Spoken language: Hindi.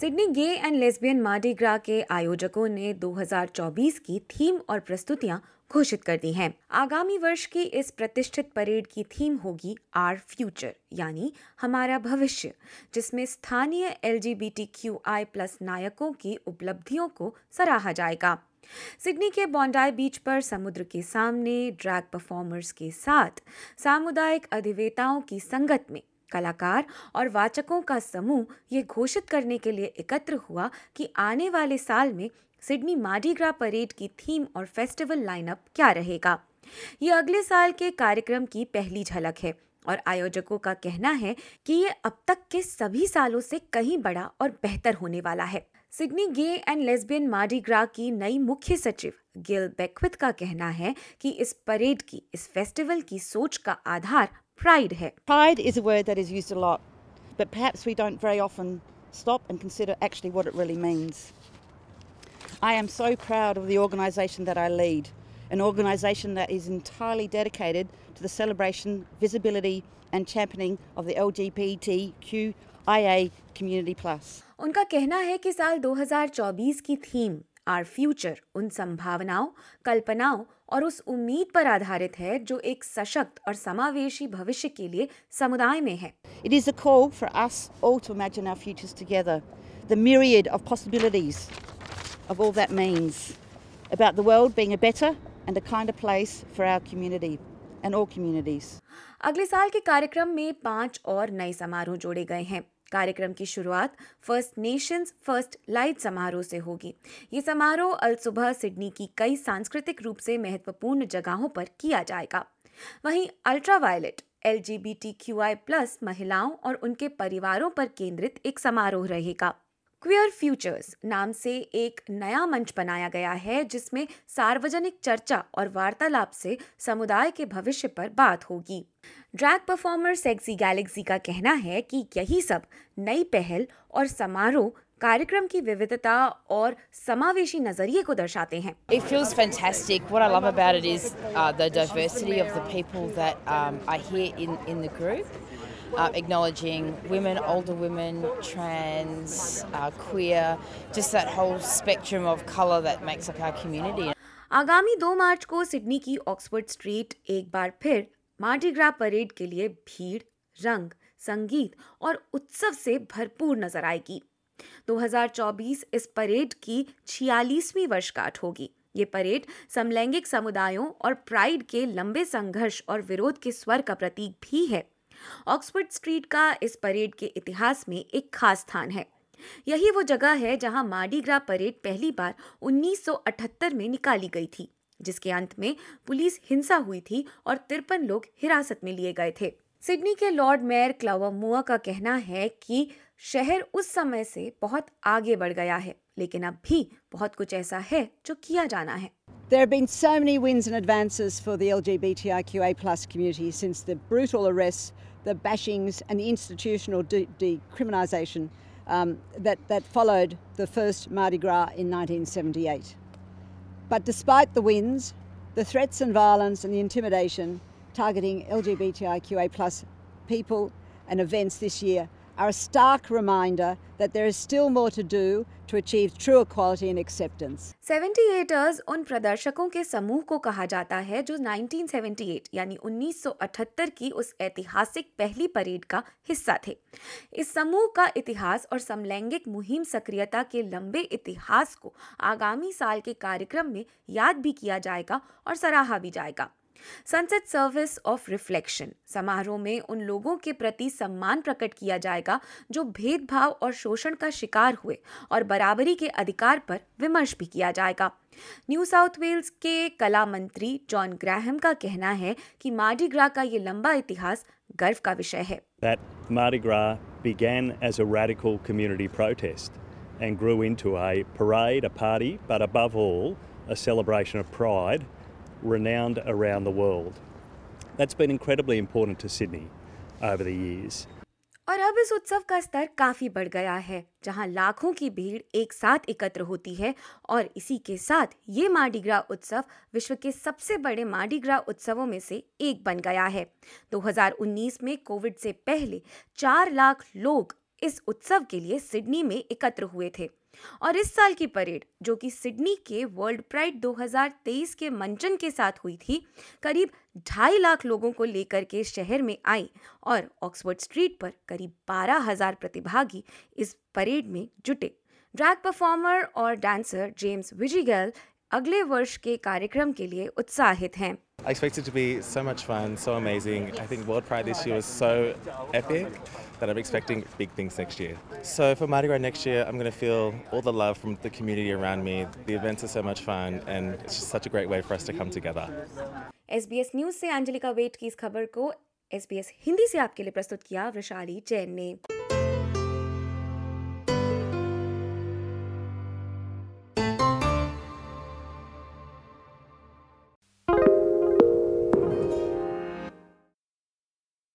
Sydney gay and lesbian Mardi Gras के आयोजकों ने 2024 की थीम और प्रस्तुतियाँ घोषित कर दी हैं। आगामी वर्ष की इस प्रतिष्ठित परेड की थीम होगी आर फ्यूचर, यानी हमारा भविष्य, जिसमें स्थानीय एलजीबीटीक्यूआई प्लस नायकों की उपलब्धियों को सराहा जाएगा। सिडनी के बॉन्डाई बीच पर समुद्र के सामने, ड्रैग परफॉर्मर्स के साथ, सामुदायिक अधिवेताओं की संगत में कलाकार और वाचकों का समूह ये घोषित करने के लिए एकत्र हुआ कि आने वाले साल में सिडनी माडीग्रा परेड की थीम और फेस्टिवल लाइनअप क्या रहेगा। ये अगले साल के कार्यक्रम की पहली झलक है और आयोजकों का कहना है कि ये अब तक के सभी सालों से कहीं बड़ा और बेहतर होने वाला है। Sydney gay and lesbian Mardi Gras की नई मुख्य सचिव गिल बेक्विथ का कहना है कि इस परेड की, इस फेस्टिवल की सोच का आधार प्राइड है Pride is a word that is used a lot, but perhaps we don't very often stop and consider actually what it really means. I am so proud of the organisation that I lead, an organisation that is entirely dedicated to the celebration, visibility, and championing of the LGBTQIA community. Plus. उनका कहना है कि साल 2024 की थीम आर फ्यूचर उन संभावनाओं कल्पनाओं और उस उम्मीद पर आधारित है जो एक सशक्त और समावेशी भविष्य के लिए समुदाय में है। It is for us all to imagine our futures together the myriad of possibilities of all that means about the world being a better and a kinder place for our community and all communities अगले साल के कार्यक्रम में पाँच और नए समारोह जोड़े गए हैं। कार्यक्रम की शुरुआत फ़र्स्ट नेशंस फ़र्स्ट लाइट समारोह से होगी। ये समारोह अल सुबह सिडनी की कई सांस्कृतिक रूप से महत्वपूर्ण जगहों पर किया जाएगा। वहीं अल्ट्रा क्यू एल प्लस महिलाओं और उनके परिवारों पर केंद्रित एक समारोह रहेगा। क्वियर फ्यूचर्स नाम से एक नया मंच बनाया गया है जिसमें सार्वजनिक चर्चा और वार्तालाप से समुदाय के भविष्य पर बात होगी। ड्रैग परफॉर्मर सेक्सी गैलेक्सी का कहना है कि यही सब नई पहल और समारोह कार्यक्रम की विविधता और समावेशी नज़रिए को दर्शाते हैं। It feels fantastic. What I love about it is uh, the diversity of the people that um, are here in, in the group, uh, acknowledging women, older women, trans, uh, queer, just that whole spectrum of colour that makes up our community. आगामी 2 मार्च को सिडनी की ऑक्सफोर्ड स्ट्रीट एक बार फिर मार्डिग्रा परेड के लिए भीड़ रंग संगीत और उत्सव से भरपूर नज़र आएगी। 2024 इस परेड की 46वीं वर्षगांठ होगी। ये परेड समलैंगिक समुदायों और प्राइड के लंबे संघर्ष और विरोध के स्वर का प्रतीक भी है। ऑक्सफोर्ड स्ट्रीट का इस परेड के इतिहास में एक खास स्थान है। यही वो जगह है जहाँ मार्डीग्रा परेड पहली बार 1978 में निकाली गई थी जिसके अंत में पुलिस हिंसा हुई थी और तिरपन लोग हिरासत में लिए गए थे। सिडनी के लॉर्ड मेयर क्लावर मुआ का कहना है कि शहर उस समय से बहुत आगे बढ़ गया है लेकिन अब भी बहुत कुछ ऐसा है जो किया जाना है। There have been so many wins and advances for the LGBTIQA plus community since the brutal arrests, the bashings, and the institutional de- decriminalisation um, that, that followed the first Mardi Gras in 1978. But despite the wins, the threats and violence and the intimidation targeting LGBTIQA plus people and events this year are a stark reminder that there is still more to do to achieve true equality and acceptance. 78ers उन प्रदर्शकों के समूह को कहा जाता है जो 1978 यानी 1978 की उस ऐतिहासिक पहली परेड का हिस्सा थे इस समूह का इतिहास और समलैंगिक मुहिम सक्रियता के लंबे इतिहास को आगामी साल के कार्यक्रम में याद भी किया जाएगा और सराहा भी जाएगा सनसेट सर्विस ऑफ़ रिफ्लेक्शन समारोह में उन लोगों के प्रति सम्मान प्रकट किया जाएगा जो भेदभाव और शोषण का शिकार हुए और बराबरी के अधिकार पर विमर्श भी किया जाएगा। न्यू साउथ वेल्स के कला मंत्री जॉन ग्राहम का कहना है कि मार्डी ग्रा का ये लंबा इतिहास गर्व का विषय है। That Mardi Gras began as a radical community protest and grew into a parade, a party, but above all, a celebration of pride renowned around the world. That's been incredibly important to Sydney over the years. और अब इस उत्सव का स्तर काफ़ी बढ़ गया है, जहाँ लाखों की भीड़ एक साथ एकत्र होती है और इसी के साथ ये मार्डिग्रा उत्सव विश्व के सबसे बड़े मार्डिग्रा उत्सवों में से एक बन गया है 2019 में कोविड से पहले चार लाख लोग इस उत्सव के लिए सिडनी में एकत्र हुए थे। और इस साल की परेड जो कि सिडनी के वर्ल्ड प्राइड 2023 के मंचन के साथ हुई थी करीब ढाई लाख लोगों को लेकर के शहर में आई और ऑक्सफोर्ड स्ट्रीट पर करीब बारह हज़ार प्रतिभागी इस परेड में जुटे। ड्रैग परफॉर्मर और डांसर जेम्स विजिगल अगले वर्ष के कार्यक्रम के लिए उत्साहित हैं। I expect it to be so much fun, so amazing. I think World Pride this year was so epic. that I'm expecting big things next year. So for Mardi Gras next year, I'm going to feel all the love from the community around me. The events are so much fun and it's just such a great way for us to come together. SBS news से अंजलिका वेट की इस खबर को SBS हिंदी से आपके लिए प्रस्तुत किया वैशाली जैन ने